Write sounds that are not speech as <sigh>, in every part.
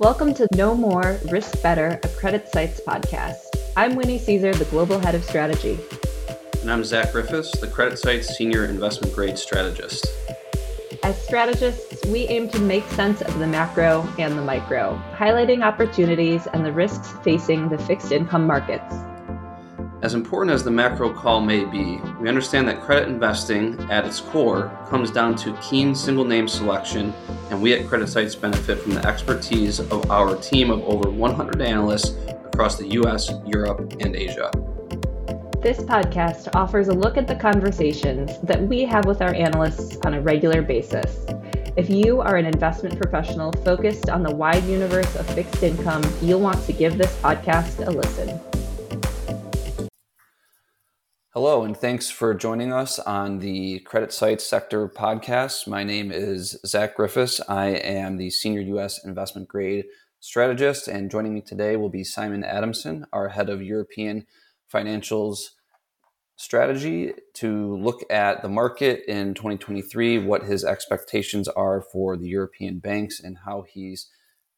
Welcome to Know More, Risk Better, a CreditSights podcast. I'm Winnie Cisar, the Global Head of Strategy. And I'm Zach Griffiths, the CreditSights Senior Investment Grade Strategist. As strategists, we aim to make sense of the macro and the micro, highlighting opportunities and the risks facing the fixed income markets. As important as the macro call may be, we understand that credit investing at its core comes down to keen single name selection, and we at CreditSights benefit from the expertise of our team of over 100 analysts across the US, Europe, and Asia. This podcast offers a look at the conversations that we have with our analysts on a regular basis. If you are an investment professional focused on the wide universe of fixed income, you'll want to give this podcast a listen. Hello, and thanks for joining us on the CreditSights Sector podcast. My name is Zach Griffiths. I am the Senior U.S. Investment Grade Strategist, and joining me today will be Simon Adamson, our Head of European Financials Strategy, to look at the market in 2023, what his expectations are for the European banks, and how he's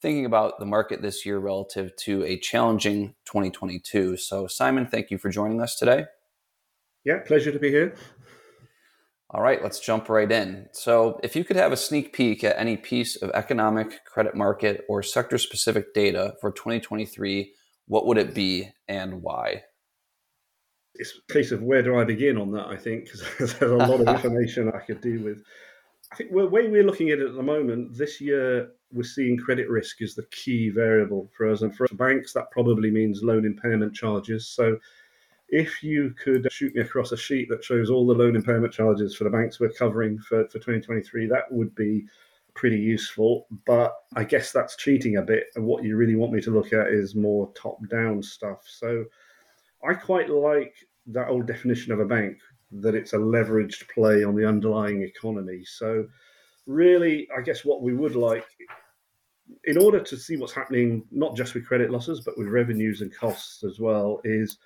thinking about the market this year relative to a challenging 2022. So, Simon, thank you for joining us today. Yeah, pleasure to be here. All right, let's jump right in. So, if you could have a sneak peek at any piece of economic, credit market, or sector specific data for 2023, what would it be and why? It's a case of where do I begin on that, I think, because <laughs> there's a lot of <laughs> information I could do with. I think the way we're looking at it at the moment, this year we're seeing credit risk as the key variable for us. And for banks, that probably means loan impairment charges. So if you could shoot me across a sheet that shows all the loan impairment charges for the banks we're covering for, for 2023, that would be pretty useful. But I guess that's cheating a bit. And what you really want me to look at is more top down stuff. So I quite like that old definition of a bank that it's a leveraged play on the underlying economy. So, really, I guess what we would like in order to see what's happening, not just with credit losses, but with revenues and costs as well, is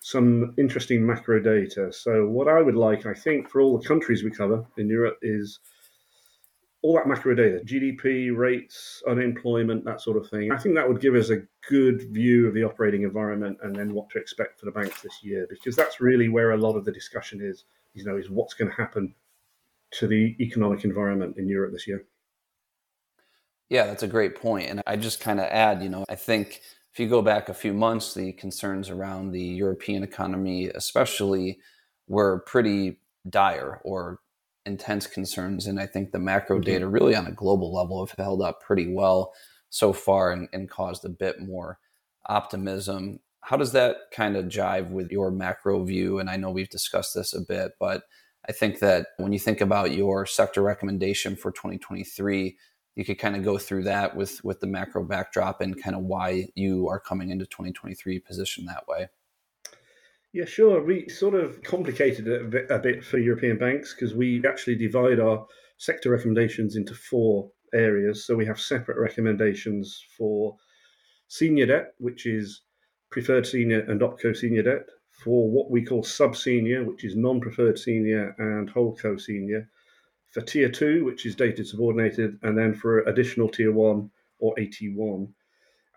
some interesting macro data. So, what I would like, I think, for all the countries we cover in Europe is all that macro data GDP, rates, unemployment, that sort of thing. I think that would give us a good view of the operating environment and then what to expect for the banks this year, because that's really where a lot of the discussion is, you know, is what's going to happen to the economic environment in Europe this year. Yeah, that's a great point. And I just kind of add, you know, I think if you go back a few months, the concerns around the European economy, especially, were pretty dire or intense concerns. And I think the macro mm-hmm. data, really on a global level, have held up pretty well so far and, and caused a bit more optimism. How does that kind of jive with your macro view? And I know we've discussed this a bit, but I think that when you think about your sector recommendation for 2023, you could kind of go through that with with the macro backdrop and kind of why you are coming into 2023 positioned that way. Yeah, sure. We sort of complicated it a bit, a bit for European banks because we actually divide our sector recommendations into four areas. So we have separate recommendations for senior debt, which is preferred senior and opco senior debt, for what we call sub senior, which is non preferred senior and holdco senior, for tier two, which is dated subordinated, and then for additional tier one or AT1.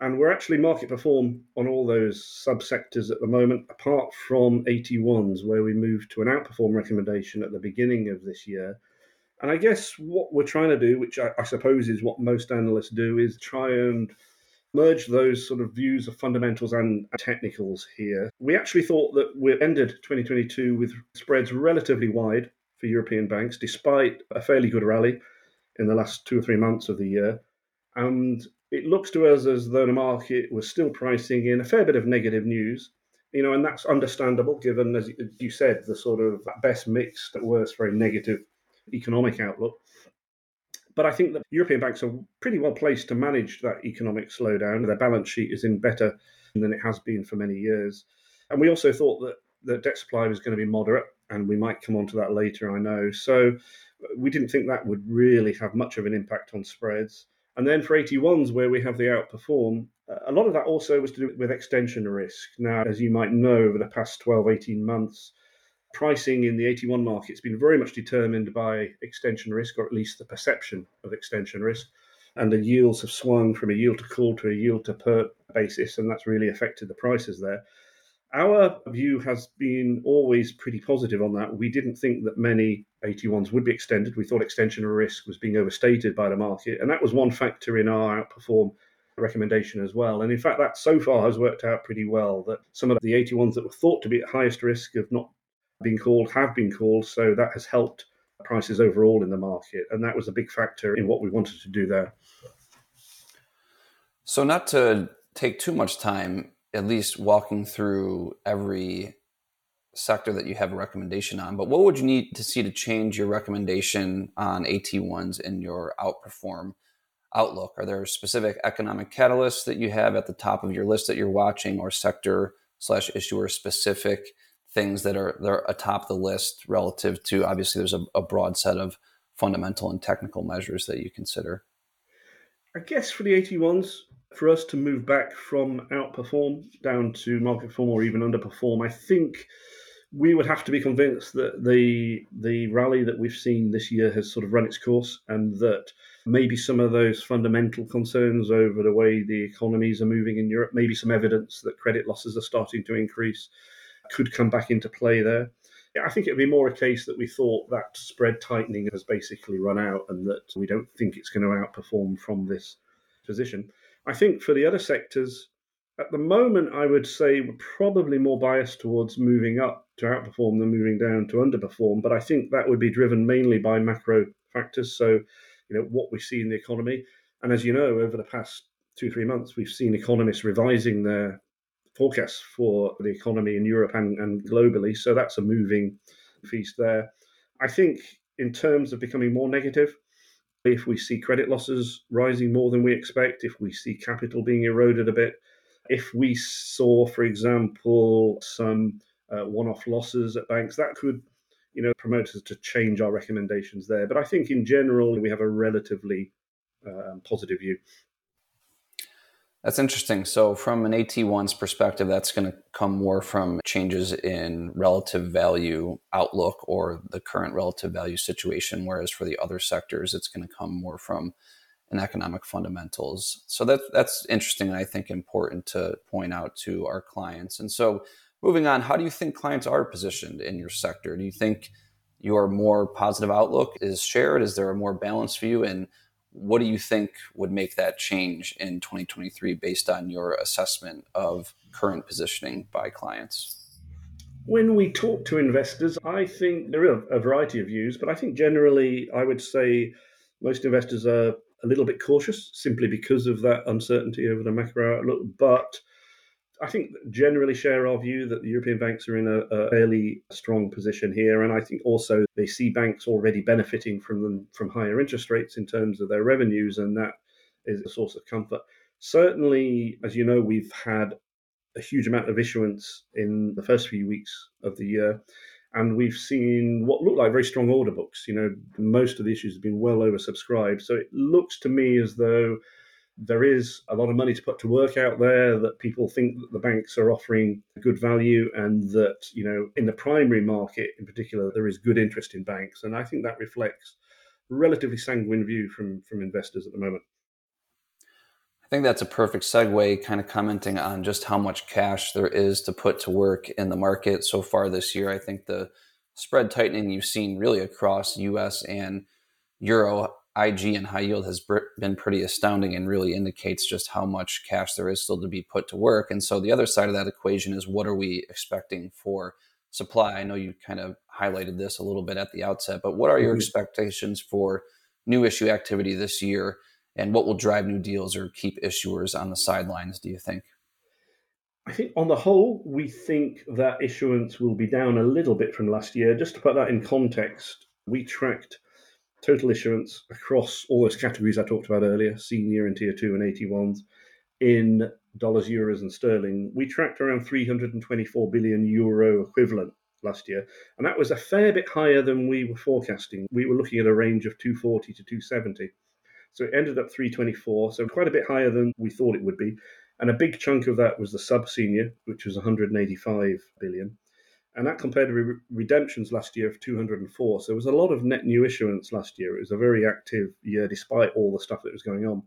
And we're actually market perform on all those subsectors at the moment, apart from AT1s, where we moved to an outperform recommendation at the beginning of this year. And I guess what we're trying to do, which I, I suppose is what most analysts do, is try and merge those sort of views of fundamentals and technicals here. We actually thought that we ended 2022 with spreads relatively wide for European banks, despite a fairly good rally in the last two or three months of the year. And it looks to us as though the market was still pricing in a fair bit of negative news, you know, and that's understandable given, as you said, the sort of best mixed at worst very negative economic outlook. But I think that European banks are pretty well placed to manage that economic slowdown. Their balance sheet is in better than it has been for many years. And we also thought that the debt supply was going to be moderate and we might come on to that later, I know. So we didn't think that would really have much of an impact on spreads. And then for AT1s, where we have the outperform, a lot of that also was to do with extension risk. Now, as you might know, over the past 12, 18 months, pricing in the AT1 market has been very much determined by extension risk, or at least the perception of extension risk. and the yields have swung from a yield to call to a yield to put basis, and that's really affected the prices there. Our view has been always pretty positive on that. We didn't think that many AT1s would be extended. We thought extension risk was being overstated by the market, and that was one factor in our outperform recommendation as well. And in fact, that so far has worked out pretty well. That some of the AT1s that were thought to be at highest risk of not being called have been called, so that has helped prices overall in the market, and that was a big factor in what we wanted to do there. So, not to take too much time, at least walking through every sector that you have a recommendation on, but what would you need to see to change your recommendation on AT1s in your outperform outlook? Are there specific economic catalysts that you have at the top of your list that you're watching or sector slash issuer specific things that are they're atop the list relative to obviously there's a, a broad set of fundamental and technical measures that you consider? I guess for the AT1s, for us to move back from outperform down to market form or even underperform, I think we would have to be convinced that the the rally that we've seen this year has sort of run its course and that maybe some of those fundamental concerns over the way the economies are moving in Europe, maybe some evidence that credit losses are starting to increase, could come back into play there. I think it'd be more a case that we thought that spread tightening has basically run out and that we don't think it's going to outperform from this position. I think for the other sectors, at the moment, I would say we're probably more biased towards moving up to outperform than moving down to underperform. But I think that would be driven mainly by macro factors. So, you know, what we see in the economy. And as you know, over the past two, three months, we've seen economists revising their forecasts for the economy in Europe and, and globally. So that's a moving feast there. I think in terms of becoming more negative, if we see credit losses rising more than we expect, if we see capital being eroded a bit, if we saw, for example, some uh, one-off losses at banks, that could, you know, promote us to change our recommendations there. But I think in general we have a relatively uh, positive view. That's interesting. So, from an AT1's perspective, that's going to come more from changes in relative value outlook or the current relative value situation. Whereas for the other sectors, it's going to come more from an economic fundamentals. So, that, that's interesting and I think important to point out to our clients. And so, moving on, how do you think clients are positioned in your sector? Do you think your more positive outlook is shared? Is there a more balanced view? And what do you think would make that change in 2023 based on your assessment of current positioning by clients? When we talk to investors, I think there are a variety of views, but I think generally I would say most investors are a little bit cautious simply because of that uncertainty over the macro outlook. But I think generally share our view that the European banks are in a, a, fairly strong position here, and I think also they see banks already benefiting from them from higher interest rates in terms of their revenues, and that is a source of comfort. Certainly, as you know, we've had a huge amount of issuance in the first few weeks of the year, and we've seen what looked like very strong order books. You know, most of the issues have been well oversubscribed, so it looks to me as though there is a lot of money to put to work out there that people think that the banks are offering good value and that you know in the primary market in particular there is good interest in banks. And i think that reflects a relatively sanguine view from from investors at the moment. I think that's a perfect segue kind of commenting on just how much cash there is to put to work in the market so far this year. I think the spread tightening you've seen really across us and euro IG and high yield has been pretty astounding and really indicates just how much cash there is still to be put to work. And so the other side of that equation is what are we expecting for supply? I know you kind of highlighted this a little bit at the outset, but what are your mm-hmm. expectations for new issue activity this year? And what will drive new deals or keep issuers on the sidelines, do you think? I think on the whole, we think that issuance will be down a little bit from last year. Just to put that in context, we tracked total issuance across all those categories I talked about earlier, senior and tier two and AT1s, in dollars, euros, and sterling, we tracked around 324 billion euro equivalent last year. And that was a fair bit higher than we were forecasting. We were looking at a range of 240 to 270. So it ended up 324, so quite a bit higher than we thought it would be. And a big chunk of that was the sub senior, which was 185 billion. And that compared to re- redemptions last year of 204. So there was a lot of net new issuance last year. It was a very active year despite all the stuff that was going on.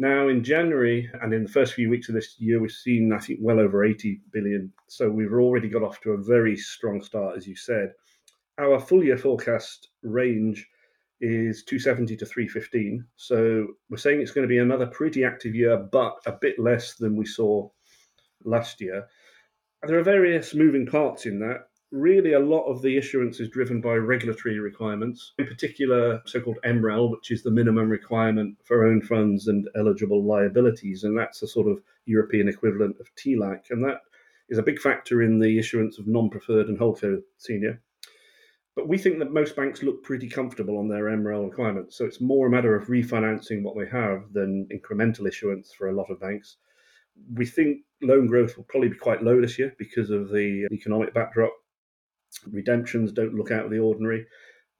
Now, in January and in the first few weeks of this year, we've seen, I think, well over 80 billion. So we've already got off to a very strong start, as you said. Our full year forecast range is 270 to 315. So we're saying it's going to be another pretty active year, but a bit less than we saw last year. There are various moving parts in that. Really, a lot of the issuance is driven by regulatory requirements, in particular, so called MREL, which is the minimum requirement for own funds and eligible liabilities. And that's a sort of European equivalent of TLAC. And that is a big factor in the issuance of non preferred and holdco senior. But we think that most banks look pretty comfortable on their MREL requirements. So it's more a matter of refinancing what they have than incremental issuance for a lot of banks. We think loan growth will probably be quite low this year because of the economic backdrop. Redemptions don't look out of the ordinary.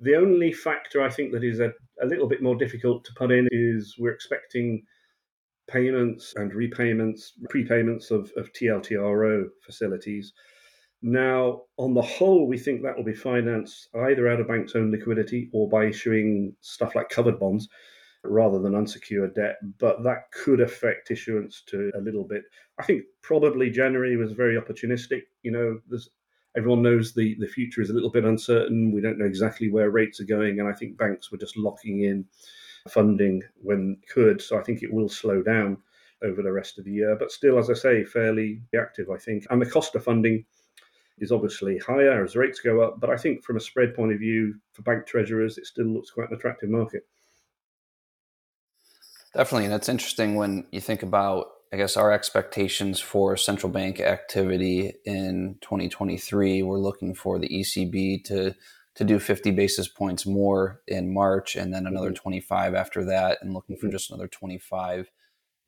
The only factor I think that is a, a little bit more difficult to put in is we're expecting payments and repayments, prepayments of, of TLTRO facilities. Now, on the whole, we think that will be financed either out of banks' own liquidity or by issuing stuff like covered bonds rather than unsecured debt, but that could affect issuance to a little bit. I think probably January was very opportunistic. You know, there's everyone knows the, the future is a little bit uncertain. We don't know exactly where rates are going, and I think banks were just locking in funding when could. So I think it will slow down over the rest of the year, but still, as I say, fairly active. I think, and the cost of funding is obviously higher as rates go up. But I think from a spread point of view for bank treasurers, it still looks quite an attractive market. Definitely. And it's interesting when you think about, I guess, our expectations for central bank activity in 2023. We're looking for the ECB to to do 50 basis points more in March and then another mm-hmm. 25 after that, and looking for mm-hmm. just another 25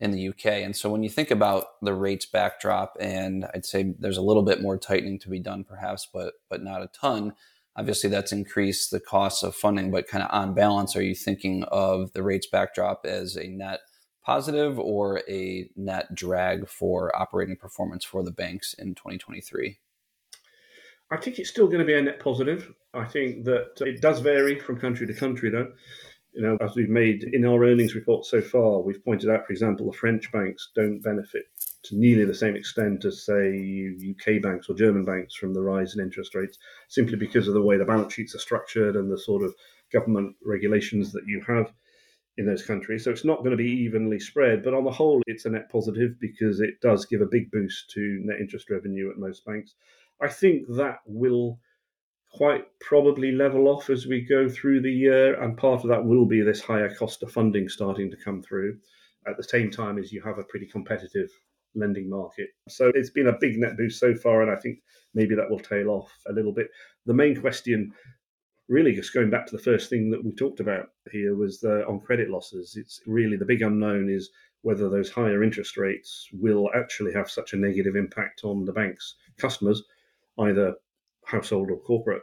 in the UK. And so when you think about the rates backdrop, and I'd say there's a little bit more tightening to be done, perhaps, but but not a ton obviously that's increased the cost of funding, but kind of on balance, are you thinking of the rates backdrop as a net positive or a net drag for operating performance for the banks in 2023? I think it's still going to be a net positive. I think that uh, it does vary from country to country, though. You know, as we've made in our earnings report so far, we've pointed out, for example, the French banks don't benefit to nearly the same extent as, say, UK banks or German banks from the rise in interest rates, simply because of the way the balance sheets are structured and the sort of government regulations that you have in those countries. So it's not going to be evenly spread, but on the whole, it's a net positive because it does give a big boost to net interest revenue at most banks. I think that will quite probably level off as we go through the year, and part of that will be this higher cost of funding starting to come through at the same time as you have a pretty competitive lending market. So it's been a big net boost so far, and I think maybe that will tail off a little bit. The main question, really, just going back to the first thing that we talked about here, was the, on credit losses. It's really the big unknown is whether those higher interest rates will actually have such a negative impact on the bank's customers, either household or corporate,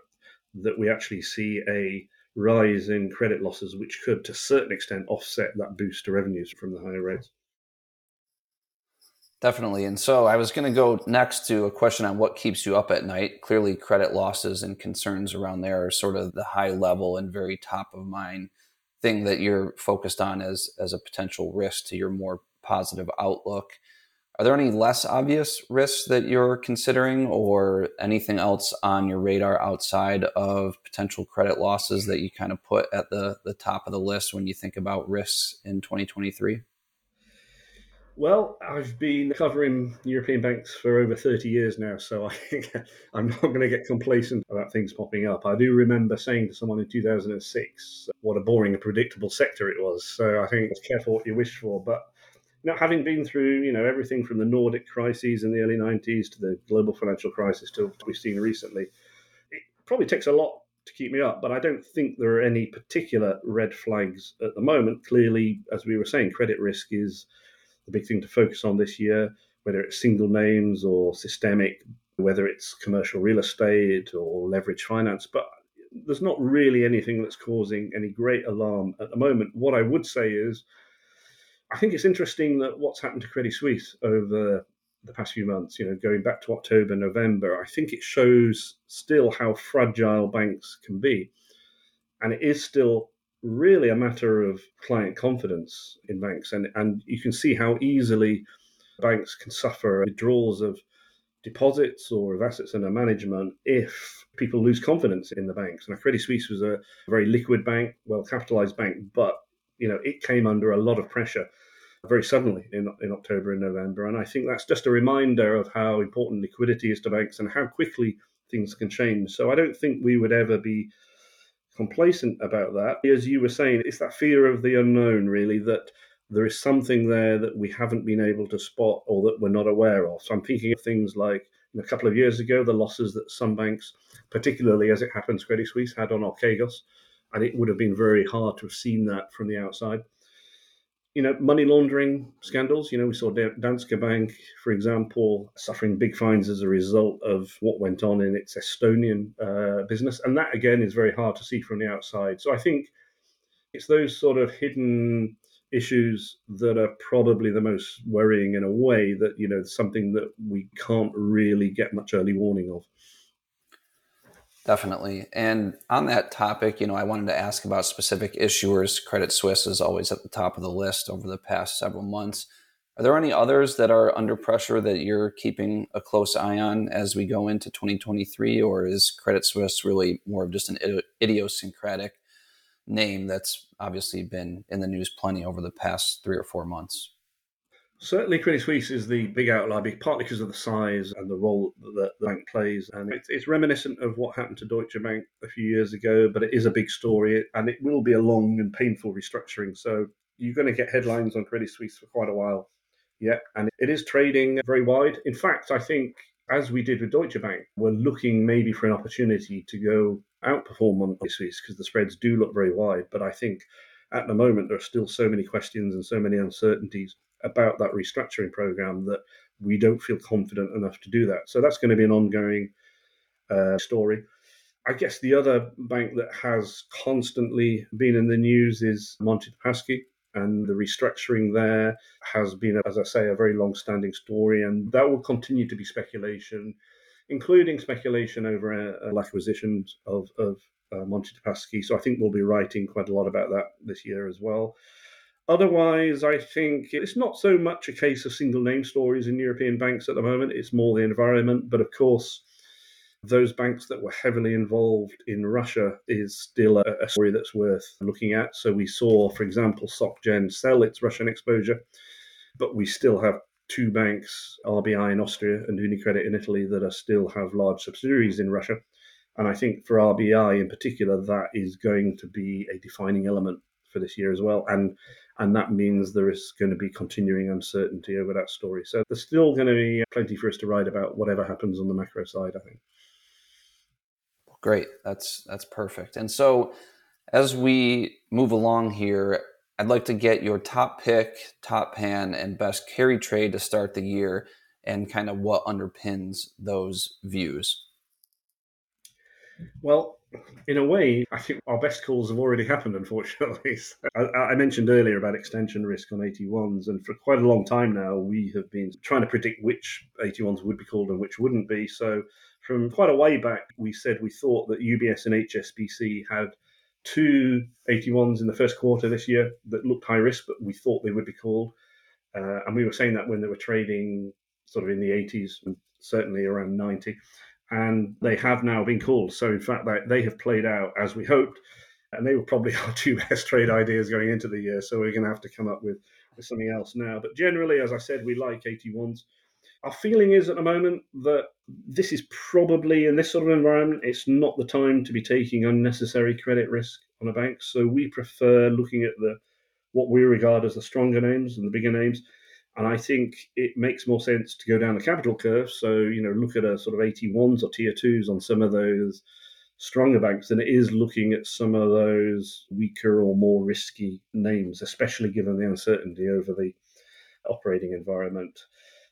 that we actually see a rise in credit losses, which could, to a certain extent, offset that boost to revenues from the higher rates. Definitely. And so I was going to go next to a question on what keeps you up at night. Clearly, credit losses and concerns around there are sort of the high level and very top of mind thing that you're focused on as, as a potential risk to your more positive outlook. Are there any less obvious risks that you're considering or anything else on your radar outside of potential credit losses that you kind of put at the, the top of the list when you think about risks in 2023? Well, I've been covering European banks for over 30 years now, so <laughs> I I'm not going to get complacent about things popping up. I do remember saying to someone in 2006 what a boring and predictable sector it was. So I think it's careful what you wish for. But know, having been through you know everything from the Nordic crises in the early 90s to the global financial crisis to what we've seen recently, it probably takes a lot to keep me up. But I don't think there are any particular red flags at the moment. Clearly, as we were saying, credit risk is the big thing to focus on this year, whether it's single names or systemic, whether it's commercial real estate or leverage finance. But there's not really anything that's causing any great alarm at the moment. What I would say is, I think it's interesting that what's happened to Credit Suisse over the past few months, you know, going back to October, November, I think it shows still how fragile banks can be. And it is still really a matter of client confidence in banks. And, and you can see how easily banks can suffer withdrawals of deposits or of assets under management if people lose confidence in the banks. And Credit Suisse was a very liquid bank, well capitalized bank, but you know it came under a lot of pressure very suddenly in, in October and November. And I think that's just a reminder of how important liquidity is to banks and how quickly things can change. So I don't think we would ever be complacent about that. As you were saying, it's that fear of the unknown, really, that there is something there that we haven't been able to spot or that we're not aware of. So I'm thinking of things like a couple of years ago, the losses that some banks, particularly as it happens, Credit Suisse had on Archegos, and it would have been very hard to have seen that from the outside you know, money laundering scandals. You know, we saw Danske Bank, for example, suffering big fines as a result of what went on in its Estonian uh, business. And that, again, is very hard to see from the outside. So I think it's those sort of hidden issues that are probably the most worrying in a way that, you know, something that we can't really get much early warning of. Definitely. And on that topic, you know, I wanted to ask about specific issuers. Credit Suisse is always at the top of the list over the past several months. Are there any others that are under pressure that you're keeping a close eye on as we go into 2023? Or is Credit Suisse really more of just an idiosyncratic name that's obviously been in the news plenty over the past three or four months? Certainly, Credit Suisse is the big outlier, partly because of the size and the role that the bank plays. And it's, reminiscent of what happened to Deutsche Bank a few years ago, but it is a big story and it will be a long and painful restructuring. So you're going to get headlines on Credit Suisse for quite a while yet. And it is trading very wide. In fact, I think as we did with Deutsche Bank, we're looking maybe for an opportunity to go outperform on Credit Suisse because the spreads do look very wide. But I think at the moment, there are still so many questions and so many uncertainties about that restructuring program that we don't feel confident enough to do that. So that's going to be an ongoing uh, story. I guess the other bank that has constantly been in the news is Monte Paschi, and the restructuring there has been, as I say, a very long-standing story, and that will continue to be speculation, including speculation over a, a acquisition of, of uh, Monte Paschi. So I think we'll be writing quite a lot about that this year as well. Otherwise, I think it's not so much a case of single name stories in European banks at the moment. It's more the environment. But of course, those banks that were heavily involved in Russia is still a, a story that's worth looking at. So we saw, for example, SocGen sell its Russian exposure, but we still have two banks, RBI in Austria and UniCredit in Italy, that are still have large subsidiaries in Russia. And I think for RBI in particular, that is going to be a defining element for this year as well. And and that means there is going to be continuing uncertainty over that story. So there's still going to be plenty for us to write about whatever happens on the macro side, I think. Great. That's that's perfect. And so as we move along here, I'd like to get your top pick, top pan, and best carry trade to start the year and kind of what underpins those views. Well, in a way, I think our best calls have already happened, unfortunately. <laughs> I, I, mentioned earlier about extension risk on AT1s, and for quite a long time now, we have been trying to predict which AT1s would be called and which wouldn't be. So, from quite a way back, we said we thought that UBS and HSBC had two AT1s in the first quarter this year that looked high risk, but we thought they would be called. Uh, and we were saying that when they were trading sort of in the 80s and certainly around 90 and they have now been called. So, in fact, they have played out as we hoped, and they were probably <laughs> our two best trade ideas going into the year. So, we're going to have to come up with, something else now. But generally, as I said, we like AT1s. Our feeling is at the moment that this is probably in this sort of environment, it's not the time to be taking unnecessary credit risk on a bank. So, we prefer looking at the what we regard as the stronger names and the bigger names and I think it makes more sense to go down the capital curve. So, you know, look at a sort of AT1s or tier twos on some of those stronger banks than it is looking at some of those weaker or more risky names, especially given the uncertainty over the operating environment.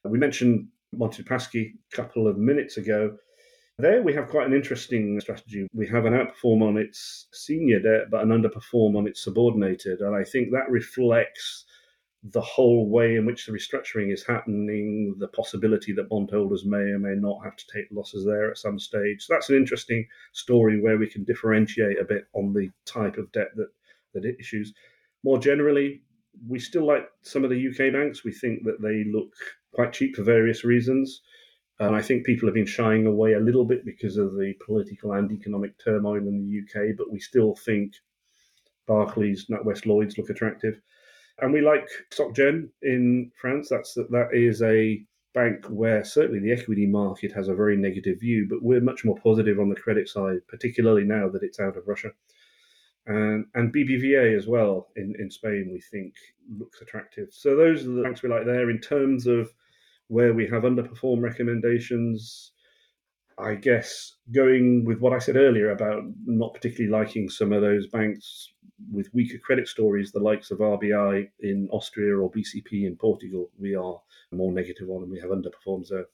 We mentioned Monte Paschi a couple of minutes ago. There we have quite an interesting strategy. We have an outperform on its senior debt, but an underperform on its subordinated. And I think that reflects the whole way in which the restructuring is happening, the possibility that bondholders may or may not have to take losses there at some stage. So that's an interesting story where we can differentiate a bit on the type of debt that, that it issues. More generally, we still like some of the UK banks. We think that they look quite cheap for various reasons. And I think people have been shying away a little bit because of the political and economic turmoil in the UK, but we still think Barclays, NatWest Lloyds look attractive. And we like SocGen in France. That's that is a bank where certainly the equity market has a very negative view, but we're much more positive on the credit side, particularly now that it's out of Russia. And, and BBVA as well in, in Spain, we think looks attractive. So those are the banks we like there. In terms of where we have underperformed recommendations, I guess going with what I said earlier about not particularly liking some of those banks with weaker credit stories, the likes of RBI in Austria or BCP in Portugal, we are more negative on and we have underperformed there.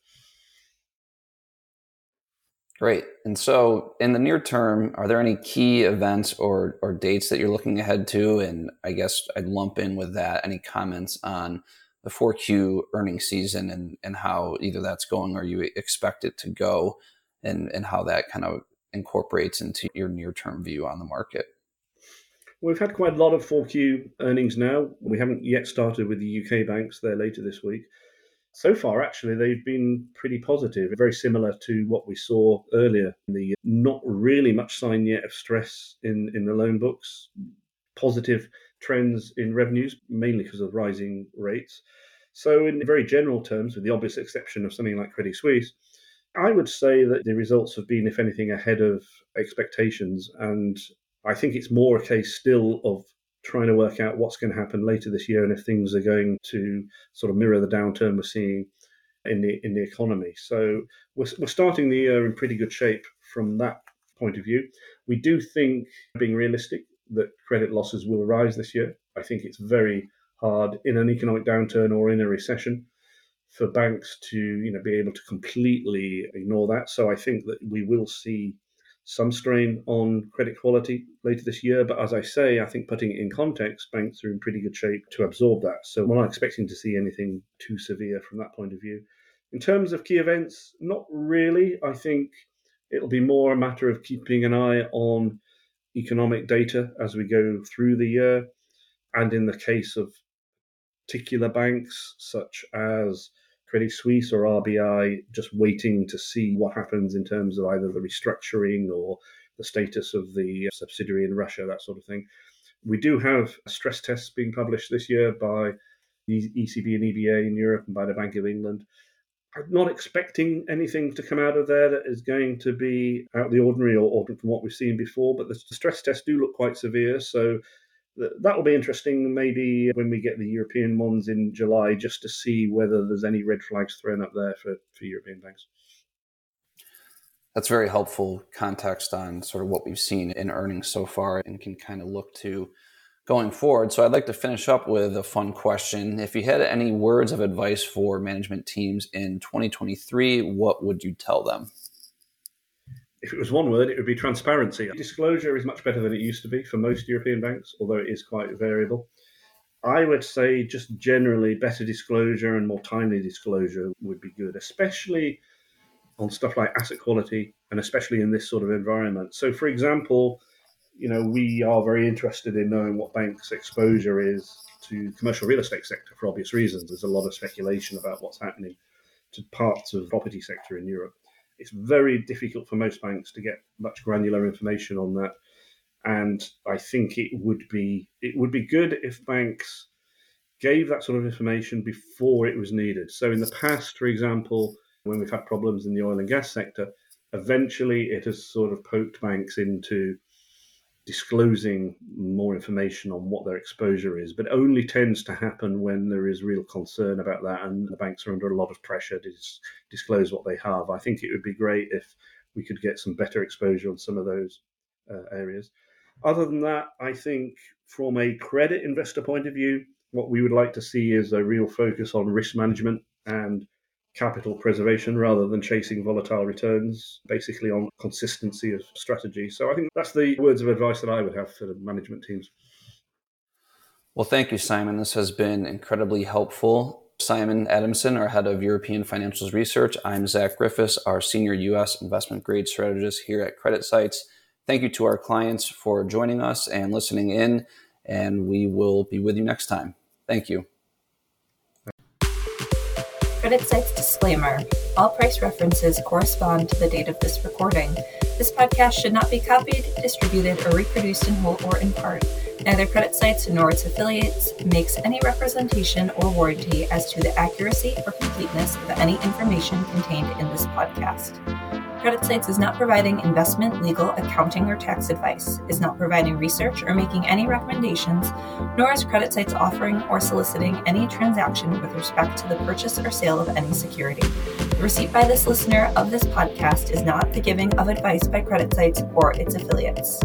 Great. And so, in the near term, are there any key events or, or dates that you're looking ahead to? And I guess I'd lump in with that any comments on the 4Q earnings season and, and how either that's going or you expect it to go and, and how that kind of incorporates into your near term view on the market. We've had quite a lot of 4Q earnings now. We haven't yet started with the UK banks, they're later this week. So far, actually, they've been pretty positive, very similar to what we saw earlier in the year. Not really much sign yet of stress in, in the loan books. Positive trends in revenues, mainly because of rising rates. So, in very general terms, with the obvious exception of something like Credit Suisse, I would say that the results have been, if anything, ahead of expectations. And I think it's more a case still of trying to work out what's going to happen later this year and if things are going to sort of mirror the downturn we're seeing in the in the economy. So we're, we're starting the year in pretty good shape from that point of view. We do think, being realistic, that credit losses will rise this year. I think it's very hard in an economic downturn or in a recession for banks to you know be able to completely ignore that. So I think that we will see some strain on credit quality later this year. But as I say, I think putting it in context, banks are in pretty good shape to absorb that. So we're not expecting to see anything too severe from that point of view. In terms of key events, not really. I think it'll be more a matter of keeping an eye on economic data as we go through the year. And in the case of particular banks, such as Credit Suisse or RBI just waiting to see what happens in terms of either the restructuring or the status of the subsidiary in Russia, that sort of thing. We do have a stress tests being published this year by the ECB and EBA in Europe and by the Bank of England. I'm not expecting anything to come out of there that is going to be out of the ordinary or, or from what we've seen before, but the stress tests do look quite severe. So that will be interesting maybe when we get the European ones in July just to see whether there's any red flags thrown up there for, for European banks. That's very helpful context on sort of what we've seen in earnings so far and can kind of look to going forward. So I'd like to finish up with a fun question. If you had any words of advice for management teams in 2023, what would you tell them? If it was one word, it would be transparency. Disclosure is much better than it used to be for most European banks, although it is quite variable. I would say just generally better disclosure and more timely disclosure would be good, especially on stuff like asset quality and especially in this sort of environment. So, for example, you know, we are very interested in knowing what banks' exposure is to commercial real estate sector for obvious reasons. There's a lot of speculation about what's happening to parts of the property sector in Europe it's very difficult for most banks to get much granular information on that. And I think it would be it would be good if banks gave that sort of information before it was needed. So in the past, for example, when we've had problems in the oil and gas sector, eventually it has sort of poked banks into disclosing more information on what their exposure is, but only tends to happen when there is real concern about that and the banks are under a lot of pressure to dis- disclose what they have. I think it would be great if we could get some better exposure on some of those uh, areas. Other than that, I think from a credit investor point of view, what we would like to see is a real focus on risk management and capital preservation rather than chasing volatile returns, basically on consistency of strategy. So I think that's the words of advice that I would have for the management teams. Well, thank you, Simon. This has been incredibly helpful. Simon Adamson, our head of European Financials Research. I'm Zach Griffiths, our senior U.S. investment grade strategist here at CreditSights. Thank you to our clients for joining us and listening in, and we will be with you next time. Thank you. CreditSights disclaimer All price references correspond to the date of this recording. This podcast should not be copied, distributed, or reproduced in whole or in part. Neither CreditSights nor its affiliates makes any representation or warranty as to the accuracy or completeness of any information contained in this podcast. CreditSights is not providing investment, legal, accounting, or tax advice, is not providing research or making any recommendations, nor is CreditSights offering or soliciting any transaction with respect to the purchase or sale of any security. The receipt by this listener of this podcast is not the giving of advice by CreditSights or its affiliates.